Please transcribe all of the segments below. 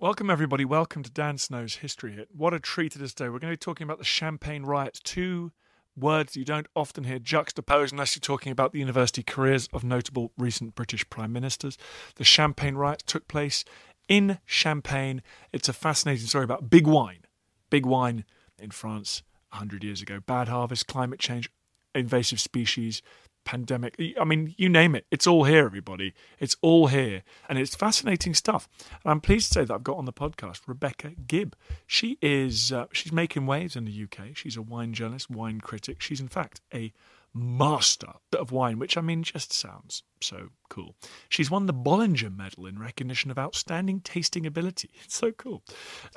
Welcome, everybody. Welcome to Dan Snow's History Hit. What a treat it is today. We're going to be talking about the Champagne riots, two words you don't often hear juxtaposed unless you're talking about the university careers of notable recent British prime ministers. The Champagne riots took place in Champagne. It's a fascinating story about big wine. Big wine in France 100 years ago. Bad harvest, climate change, invasive species, pandemic. I mean, you name it. It's all here, everybody. It's all here. And it's fascinating stuff. And I'm pleased to say that I've got on the podcast Rebecca Gibb. She is, uh, she's making waves in the UK. She's a wine journalist, wine critic. She's, in fact, a master of wine, which I mean just sounds so cool. She's won the Bollinger Medal in recognition of outstanding tasting ability. It's so cool.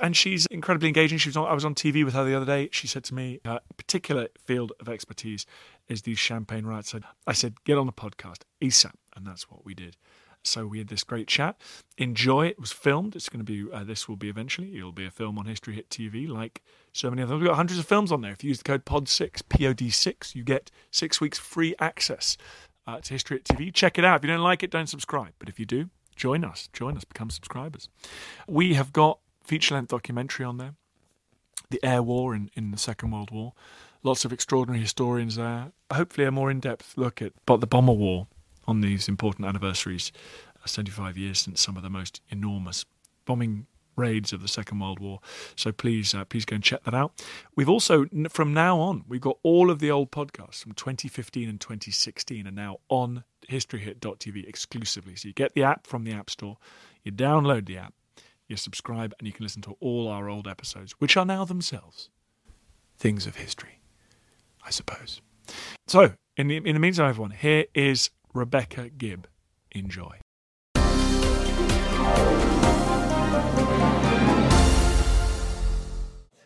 And she's incredibly engaging. She was on, I was on TV with her the other day. She said to me, her particular field of expertise is these champagne riots. I said, get on the podcast ASAP. And that's what we did. So we had this great chat. Enjoy. It was filmed. It's going to be. Uh, this will be eventually. It'll be a film on History Hit TV, like so many others. We've got hundreds of films on there. If you use the code POD6, POD6, you get six weeks free access uh, to History Hit TV. Check it out. If you don't like it, don't subscribe. But if you do, join us. Join us. Become subscribers. We have got feature-length documentary on there. The air war in, in the Second World War. Lots of extraordinary historians there. Hopefully, a more in-depth look at but the bomber war on these important anniversaries, uh, 75 years since some of the most enormous bombing raids of the Second World War. So please, uh, please go and check that out. We've also, from now on, we've got all of the old podcasts from 2015 and 2016 are now on historyhit.tv exclusively. So you get the app from the App Store, you download the app, you subscribe, and you can listen to all our old episodes, which are now themselves things of history, I suppose. So, in the, in the meantime, everyone, here is Rebecca Gibb. Enjoy.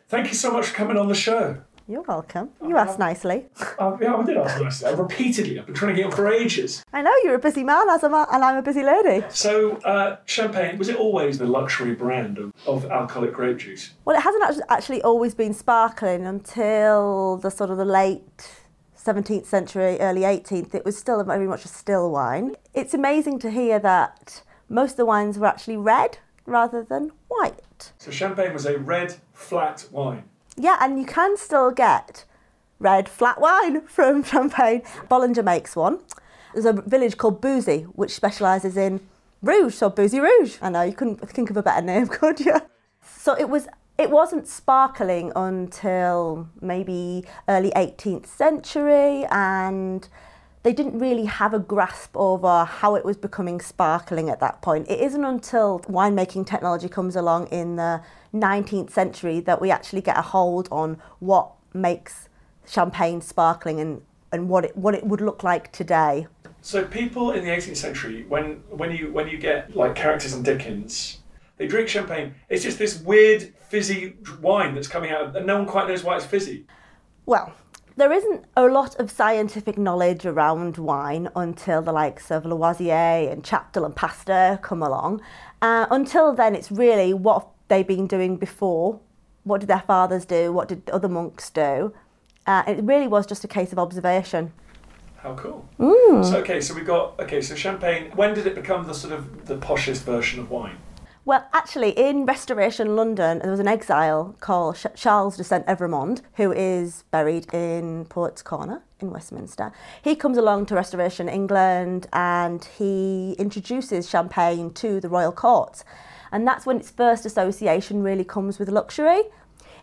Thank you so much for coming on the show. You're welcome. You asked nicely. Uh, yeah, I did ask nicely. I've repeatedly. I've been trying to get on for ages. I know you're a busy man, as am I, and I'm a busy lady. So, uh, champagne was it always the luxury brand of, of alcoholic grape juice? Well, it hasn't actually always been sparkling until the sort of the late 17th century, early 18th. It was still very much a still wine. It's amazing to hear that most of the wines were actually red rather than white. So, champagne was a red, flat wine. Yeah, and you can still get red flat wine from Champagne. Bollinger makes one. There's a village called Bouzy, which specialises in rouge, so Bouzy Rouge. I know you couldn't think of a better name, could you? So it was. It wasn't sparkling until maybe early 18th century, and they didn't really have a grasp over how it was becoming sparkling at that point. It isn't until winemaking technology comes along in the 19th century that we actually get a hold on what makes champagne sparkling and, and what it what it would look like today. So people in the 18th century, when when you when you get like characters in Dickens, they drink champagne. It's just this weird fizzy wine that's coming out, and no one quite knows why it's fizzy. Well, there isn't a lot of scientific knowledge around wine until the likes of Lavoisier and Chaptal and Pasteur come along. Uh, until then, it's really what they've been doing before. What did their fathers do? What did other monks do? Uh, it really was just a case of observation. How cool! So okay, so we got okay, so champagne. When did it become the sort of the poshest version of wine? Well, actually, in Restoration London, there was an exile called Charles de St Evremond, who is buried in Poets' Corner in Westminster. He comes along to Restoration England and he introduces champagne to the royal court. And that's when its first association really comes with luxury.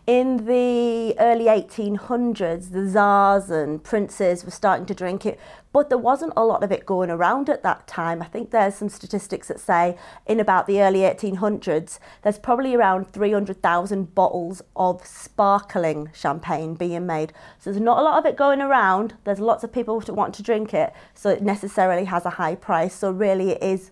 In the early 1800s, the czars and princes were starting to drink it, but there wasn't a lot of it going around at that time. I think there's some statistics that say in about the early 1800s, there's probably around 300,000 bottles of sparkling champagne being made. So there's not a lot of it going around. There's lots of people that want to drink it, so it necessarily has a high price. So really, it is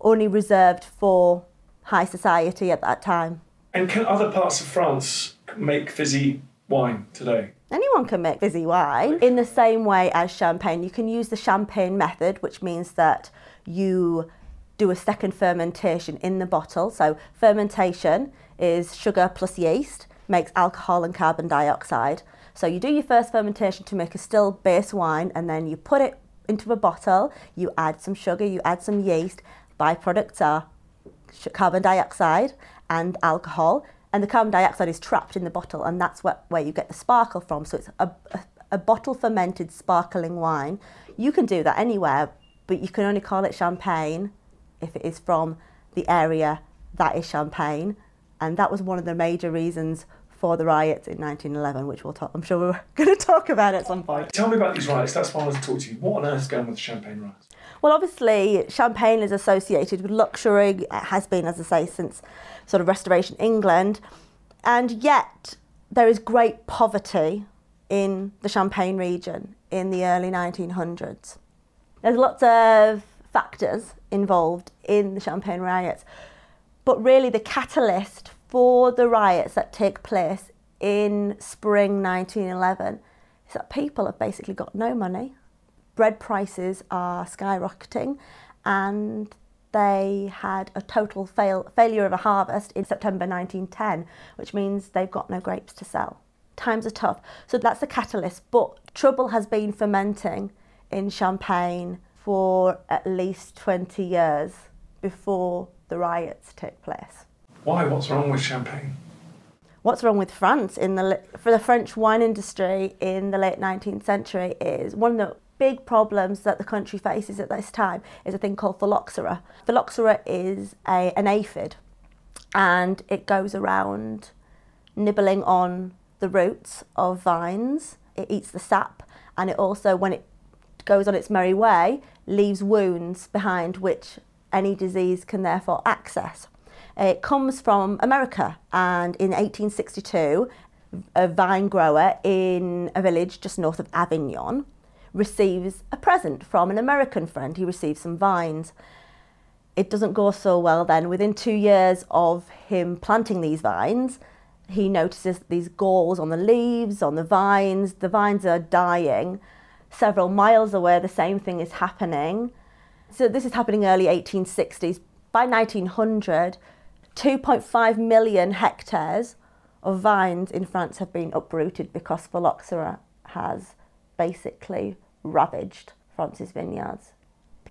only reserved for high society at that time. And can other parts of France make fizzy wine today? Anyone can make fizzy wine in the same way as champagne. You can use the champagne method, which means that you do a second fermentation in the bottle. So, fermentation is sugar plus yeast, makes alcohol and carbon dioxide. So, you do your first fermentation to make a still base wine, and then you put it into a bottle, you add some sugar, you add some yeast. Byproducts are carbon dioxide and alcohol and the carbon dioxide is trapped in the bottle, and that's where, where you get the sparkle from. So it's a, a, a bottle fermented sparkling wine. You can do that anywhere, but you can only call it champagne if it is from the area that is champagne. And that was one of the major reasons for the riots in 1911, which we'll talk, I'm sure we're going to talk about at some point. Tell me about these riots. That's why I want to talk to you. What on earth is going on with the Champagne riots? Well, obviously, champagne is associated with luxury. It has been, as I say, since sort of Restoration England. And yet, there is great poverty in the Champagne region in the early 1900s. There's lots of factors involved in the Champagne riots, but really the catalyst for the riots that take place in spring 1911 is that people have basically got no money. Bread prices are skyrocketing and they had a total fail, failure of a harvest in September 1910, which means they've got no grapes to sell. Times are tough. So that's the catalyst. But trouble has been fermenting in Champagne for at least 20 years before the riots take place. Why? What's wrong with Champagne? What's wrong with France in the for the French wine industry in the late 19th century is one of the big problems that the country faces at this time is a thing called phylloxera. Phylloxera is a, an aphid and it goes around nibbling on the roots of vines. It eats the sap and it also, when it goes on its merry way, leaves wounds behind which any disease can therefore access. It comes from America and in 1862, a vine grower in a village just north of Avignon receives a present from an American friend. He receives some vines. It doesn't go so well then. Within two years of him planting these vines, he notices these galls on the leaves, on the vines. The vines are dying. Several miles away, the same thing is happening. So, this is happening early 1860s. By 1900, 2.5 million hectares of vines in France have been uprooted because phylloxera has basically ravaged France's vineyards.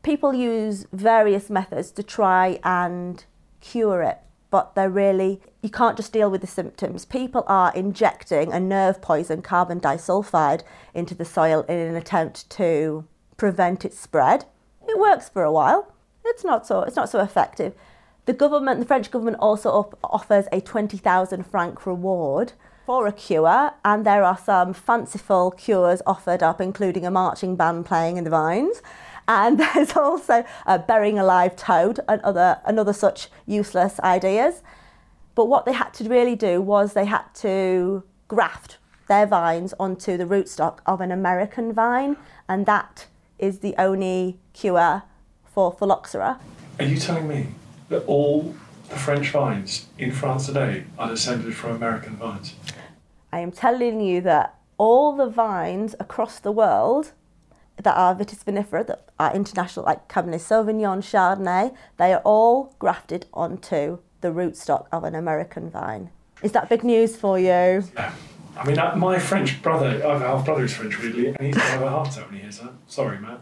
People use various methods to try and cure it, but they're really, you can't just deal with the symptoms. People are injecting a nerve poison, carbon disulfide, into the soil in an attempt to prevent its spread. It works for a while. It's not so, it's not so effective. The government, the French government also offers a 20,000 franc reward for a cure, and there are some fanciful cures offered up, including a marching band playing in the vines. And there's also burying a live toad and other, and other such useless ideas. But what they had to really do was they had to graft their vines onto the rootstock of an American vine, and that is the only cure for phylloxera. Are you telling me that all the French vines in France today are descended from American vines? I am telling you that all the vines across the world that are vitis vinifera, that are international, like Cabernet Sauvignon, Chardonnay, they are all grafted onto the rootstock of an American vine. Is that big news for you? Yeah. I mean, uh, my French brother, I have a half brother who's French, really, and he's going to have a heart attack when he hears that. Sorry, Matt.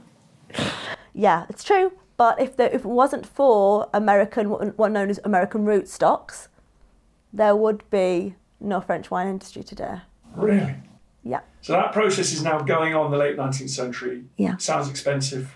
Yeah, it's true. But if, if it wasn't for American, what known as American rootstocks, there would be no French wine industry today. Really? Yeah. So that process is now going on in the late 19th century. Yeah. Sounds expensive.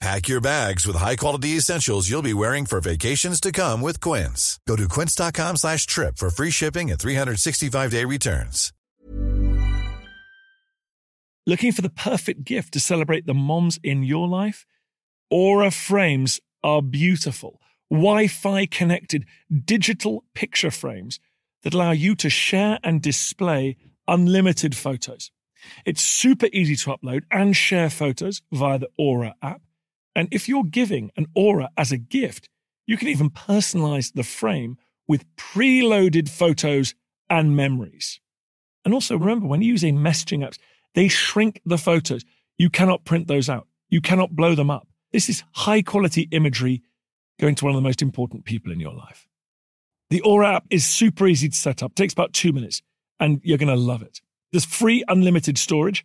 Pack your bags with high-quality essentials you'll be wearing for vacations to come with Quince. Go to quince.com slash trip for free shipping and 365-day returns. Looking for the perfect gift to celebrate the moms in your life? Aura frames are beautiful, Wi-Fi connected digital picture frames that allow you to share and display unlimited photos. It's super easy to upload and share photos via the Aura app. And if you're giving an Aura as a gift, you can even personalize the frame with preloaded photos and memories. And also remember, when you use a messaging apps, they shrink the photos. You cannot print those out. You cannot blow them up. This is high quality imagery going to one of the most important people in your life. The Aura app is super easy to set up, it takes about two minutes, and you're going to love it. There's free unlimited storage,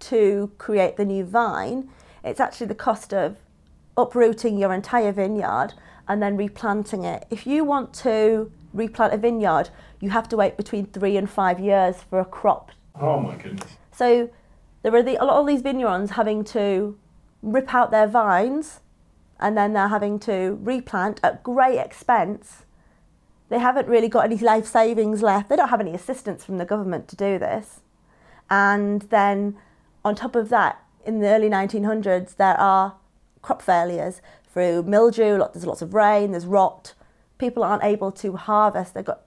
to create the new vine, it's actually the cost of uprooting your entire vineyard and then replanting it. If you want to replant a vineyard, you have to wait between three and five years for a crop. Oh my goodness. So there are the, a lot of these vineyards having to rip out their vines and then they're having to replant at great expense. They haven't really got any life savings left. They don't have any assistance from the government to do this. And then on top of that, in the early 1900s, there are crop failures through mildew, there's lots of rain, there's rot. People aren't able to harvest. They've got,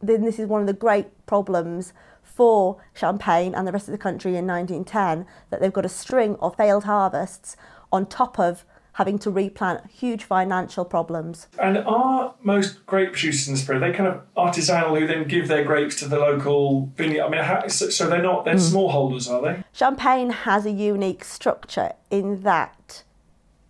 then this is one of the great problems for Champagne and the rest of the country in 1910 that they've got a string of failed harvests on top of having to replant, huge financial problems. And are most grape producers in the Spirit, they kind of artisanal who then give their grapes to the local vineyard? I mean, how, so, so, they're not, they're mm. smallholders, are they? Champagne has a unique structure in that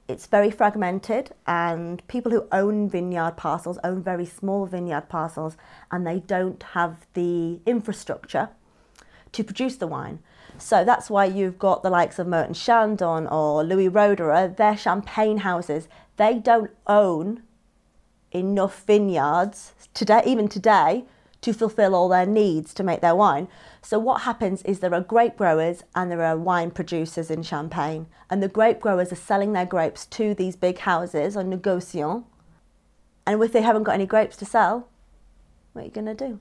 it's very fragmented and people who own vineyard parcels own very small vineyard parcels and they don't have the infrastructure to produce the wine. So that's why you've got the likes of Moët & Chandon or Louis Roederer, they're champagne houses. They don't own enough vineyards today, even today, to fulfill all their needs to make their wine. So what happens is there are grape growers and there are wine producers in Champagne. And the grape growers are selling their grapes to these big houses on negociant. And if they haven't got any grapes to sell, what are you going to do?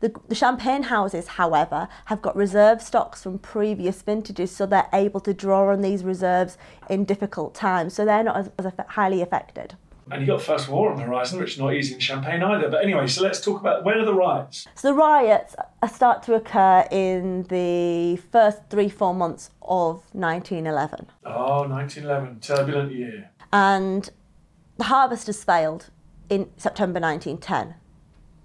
The, the champagne houses, however, have got reserve stocks from previous vintages, so they're able to draw on these reserves in difficult times, so they're not as, as highly affected. And you've got First War on the horizon, which is not easy in Champagne either. But anyway, so let's talk about when are the riots? So the riots start to occur in the first three, four months of 1911. Oh, 1911, turbulent year. And the harvest has failed in September 1910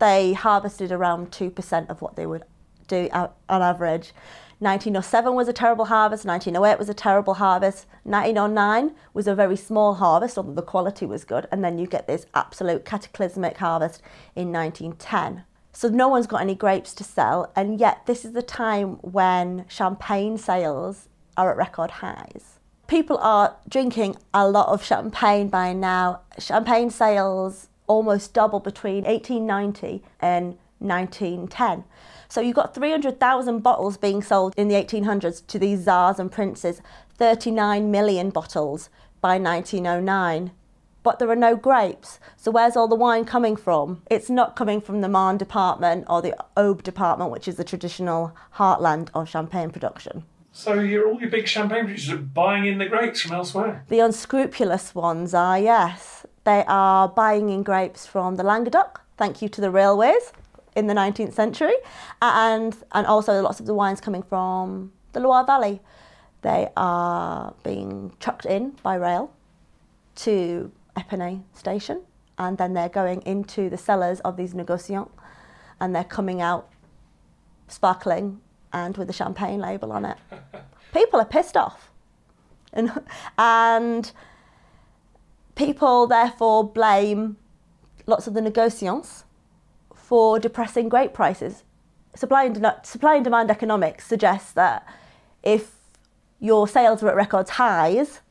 they harvested around 2% of what they would do on average. 1907 was a terrible harvest, 1908 was a terrible harvest, 1909 was a very small harvest, although the quality was good, and then you get this absolute cataclysmic harvest in 1910. So no one's got any grapes to sell, and yet this is the time when champagne sales are at record highs. People are drinking a lot of champagne by now. Champagne sales almost double between 1890 and 1910. So you've got 300,000 bottles being sold in the 1800s to these czars and princes, 39 million bottles by 1909. But there are no grapes. So where's all the wine coming from? It's not coming from the Marne department or the Aube department, which is the traditional heartland of champagne production. So you're, all your big champagne producers are buying in the grapes from elsewhere? The unscrupulous ones are, yes They are buying in grapes from the Languedoc, thank you to the railways in the 19th century, and, and also lots of the wines coming from the Loire Valley. They are being trucked in by rail to Epernay station, and then they're going into the cellars of these negociants, and they're coming out sparkling and with a champagne label on it. People are pissed off. And, and people therefore blame lots of the negociants for depressing grape prices. Supply and, de- supply and demand economics suggests that if your sales are at record highs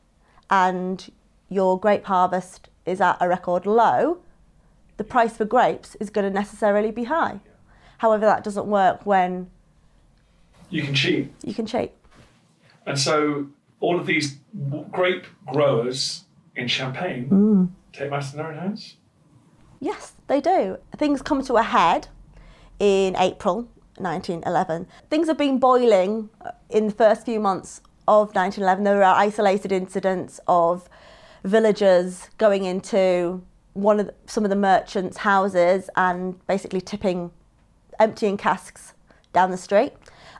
and your grape harvest is at a record low, the price for grapes is going to necessarily be high. However, that doesn't work when You can cheat. you can cheat. And so all of these grape growers in Champagne Mm. take matters in their own hands. Yes, they do. Things come to a head in April 1911. Things have been boiling uh, in the first few months of 1911. There are isolated incidents of villagers going into one of the, some of the merchants' houses and basically tipping, emptying casks down the street,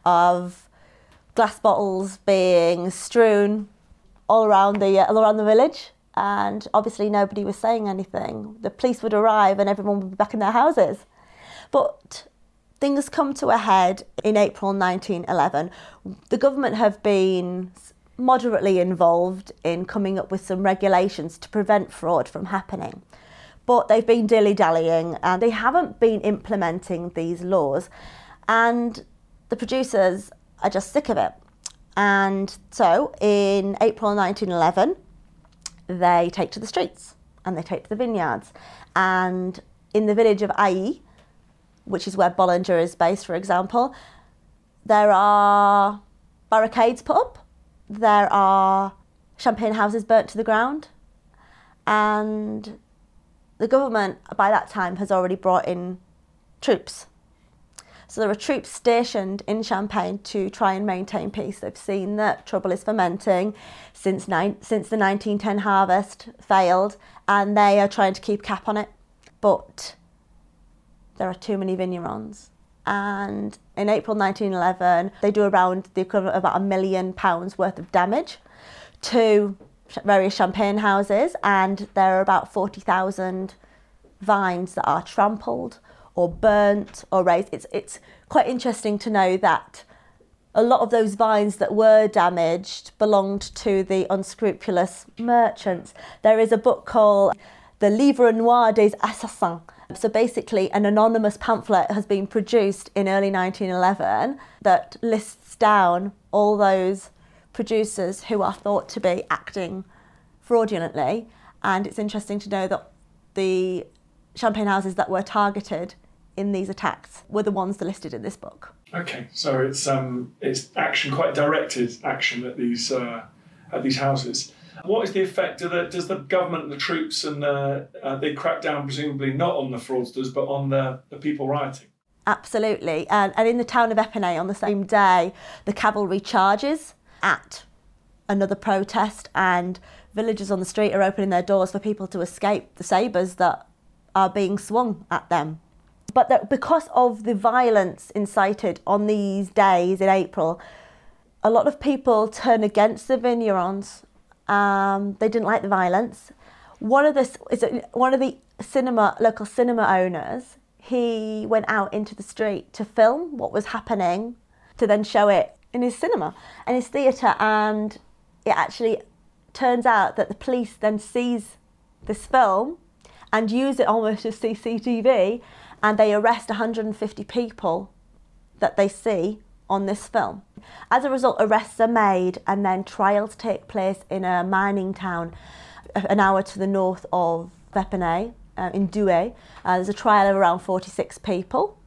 of glass bottles being strewn all around the uh, all around the village, and obviously nobody was saying anything. The police would arrive and everyone would be back in their houses. But things come to a head in April 1911. The government have been moderately involved in coming up with some regulations to prevent fraud from happening. But they've been dilly dallying and they haven't been implementing these laws. And the producers are just sick of it. And so in April 1911, they take to the streets and they take to the vineyards. And in the village of Aÿ, which is where Bollinger is based, for example, there are barricades put up, there are champagne houses burnt to the ground, and the government by that time has already brought in troops. So there are troops stationed in Champagne to try and maintain peace. They've seen that trouble is fermenting since, nine, since the 1910 harvest failed, and they are trying to keep cap on it. But there are too many vignerons. And in April 1911, they do around the equivalent of about a million pounds worth of damage to various champagne houses, and there are about 40,000 vines that are trampled or burnt or raised. It's, it's quite interesting to know that a lot of those vines that were damaged belonged to the unscrupulous merchants. There is a book called The Livre Noir des Assassins. So basically, an anonymous pamphlet has been produced in early 1911 that lists down all those producers who are thought to be acting fraudulently. And it's interesting to know that the champagne houses that were targeted in these attacks were the ones that listed in this book. Okay, so it's um, it's action, quite directed action at these uh, at these houses. What is the effect? Do the, does the government, the troops, and uh, uh, they crack down presumably not on the fraudsters but on the, the people rioting? Absolutely. And, and in the town of Epernay on the same day, the cavalry charges at another protest, and villagers on the street are opening their doors for people to escape the sabres that are being swung at them. But that because of the violence incited on these days in April, a lot of people turn against the vignerons. Um, they didn't like the violence. One of the one of the cinema local cinema owners. He went out into the street to film what was happening, to then show it in his cinema and his theatre. And it actually turns out that the police then seize this film and use it almost as CCTV, and they arrest 150 people that they see on this film. As a result, arrests are made and then trials take place in a mining town an hour to the north of Epernay, uh, in Douai. Uh, there's a trial of around 46 people.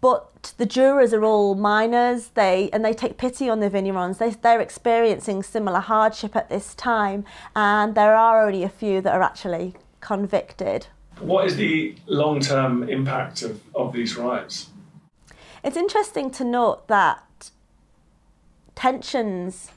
But the jurors are all miners, they and they take pity on the vignerons. They, they're experiencing similar hardship at this time, and there are only a few that are actually convicted. What is the long term impact of, of these riots? It's interesting to note that tensions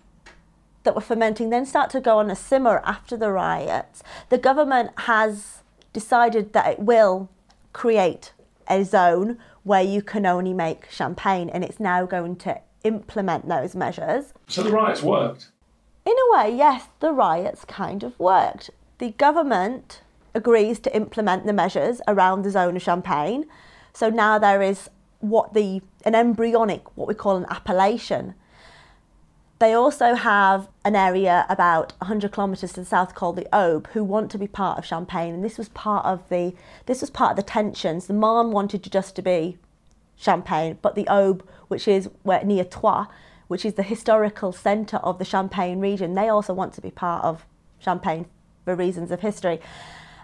that were fermenting then start to go on a simmer after the riots, the government has decided that it will create a zone where you can only make champagne and it's now going to implement those measures. So the riots worked. In a way, yes, the riots kind of worked. The government agrees to implement the measures around the zone of Champagne. So now there is what the an embryonic, what we call an appellation. They also have an area about 100 kilometres to the south called the Aube, who want to be part of Champagne, and this was part of the this was part of the tensions. The Marne wanted just to be Champagne, but the Aube, which is where near Troyes, which is the historical centre of the Champagne region, they also want to be part of Champagne for reasons of history.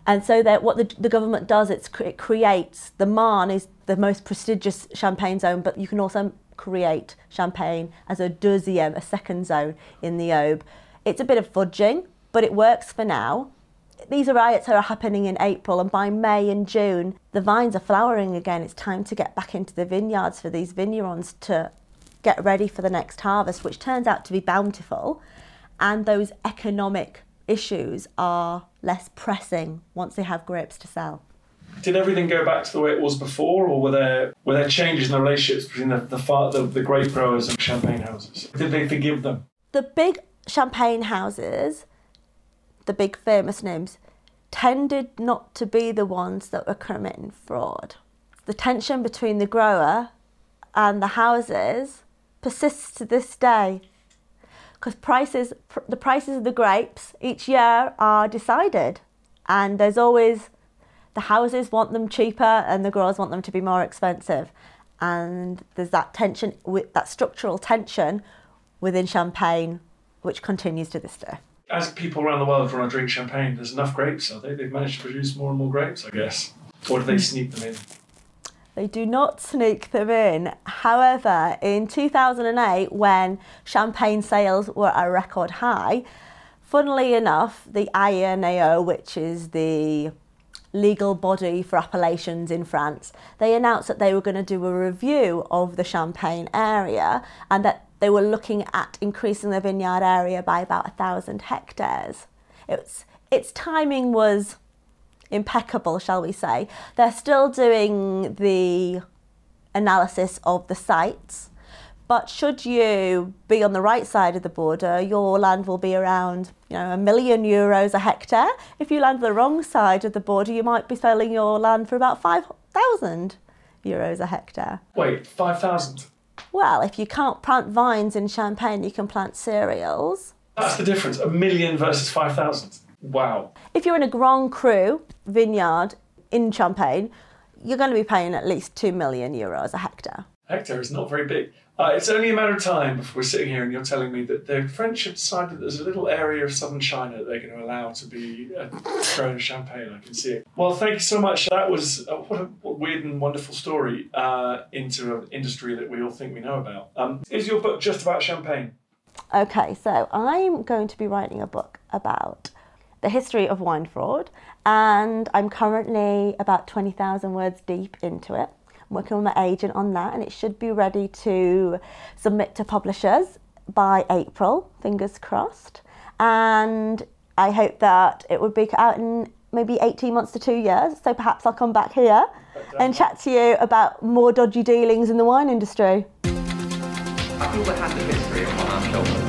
And so that what the, the government does, it's, it creates the Marne is the most prestigious champagne zone, but you can also create champagne as a deuxième, a second zone in the Aube. It's a bit of fudging, but it works for now. These riots are happening in April, and by May and June, the vines are flowering again. It's time to get back into the vineyards for these vignerons to get ready for the next harvest, which turns out to be bountiful. And those economic issues are less pressing once they have grapes to sell. Did everything go back to the way it was before, or were there were there changes in the relationships between the the, the, the grape growers and champagne houses? Did they forgive them? The big champagne houses, the big famous names, tended not to be the ones that were committing fraud. The tension between the grower and the houses persists to this day because prices pr- the prices of the grapes each year are decided and there's always the houses want them cheaper and the growers want them to be more expensive and there's that tension with that structural tension within champagne which continues to this day As people around the world want to drink champagne, there's enough grapes, are they? They've managed to produce more and more grapes, I guess. Or do they sneak them in? They do not sneak them in. However, in 2008, when champagne sales were at a record high, funnily enough, the INAO, which is the legal body for appellations in France, they announced that they were going to do a review of the Champagne area and that they were looking at increasing the vineyard area by about a thousand hectares. It's, its timing was impeccable, shall we say. They're still doing the analysis of the sites, but should you be on the right side of the border, your land will be around, you know, a million euros a hectare. If you land the wrong side of the border, you might be selling your land for about 5,000 euros a hectare. Wait, 5,000? Well, if you can't plant vines in Champagne, you can plant cereals. That's the difference. A million versus 5,000. Wow. If you're in a Grand Cru vineyard in Champagne, you're going to be paying at least 2 million euros a hectare. Hectare is not very big. Uh, it's only a matter of time before we're sitting here and you're telling me that the French have decided that there's a little area of southern China that they're going to allow to be uh, grown champagne. I can see it. Well, thank you so much. That was uh, what a what weird and wonderful story uh, into an industry that we all think we know about. Um, is your book just about champagne? Okay, so I'm going to be writing a book about the history of wine fraud, and I'm currently about 20,000 words deep into it. I'm working with my agent on that, and it should be ready to submit to publishers by April, fingers crossed. And I hope that it would be out in maybe 18 months to two years. So perhaps I'll come back here and chat to you about more dodgy dealings in the wine industry. I feel the hand of history upon our shoulders.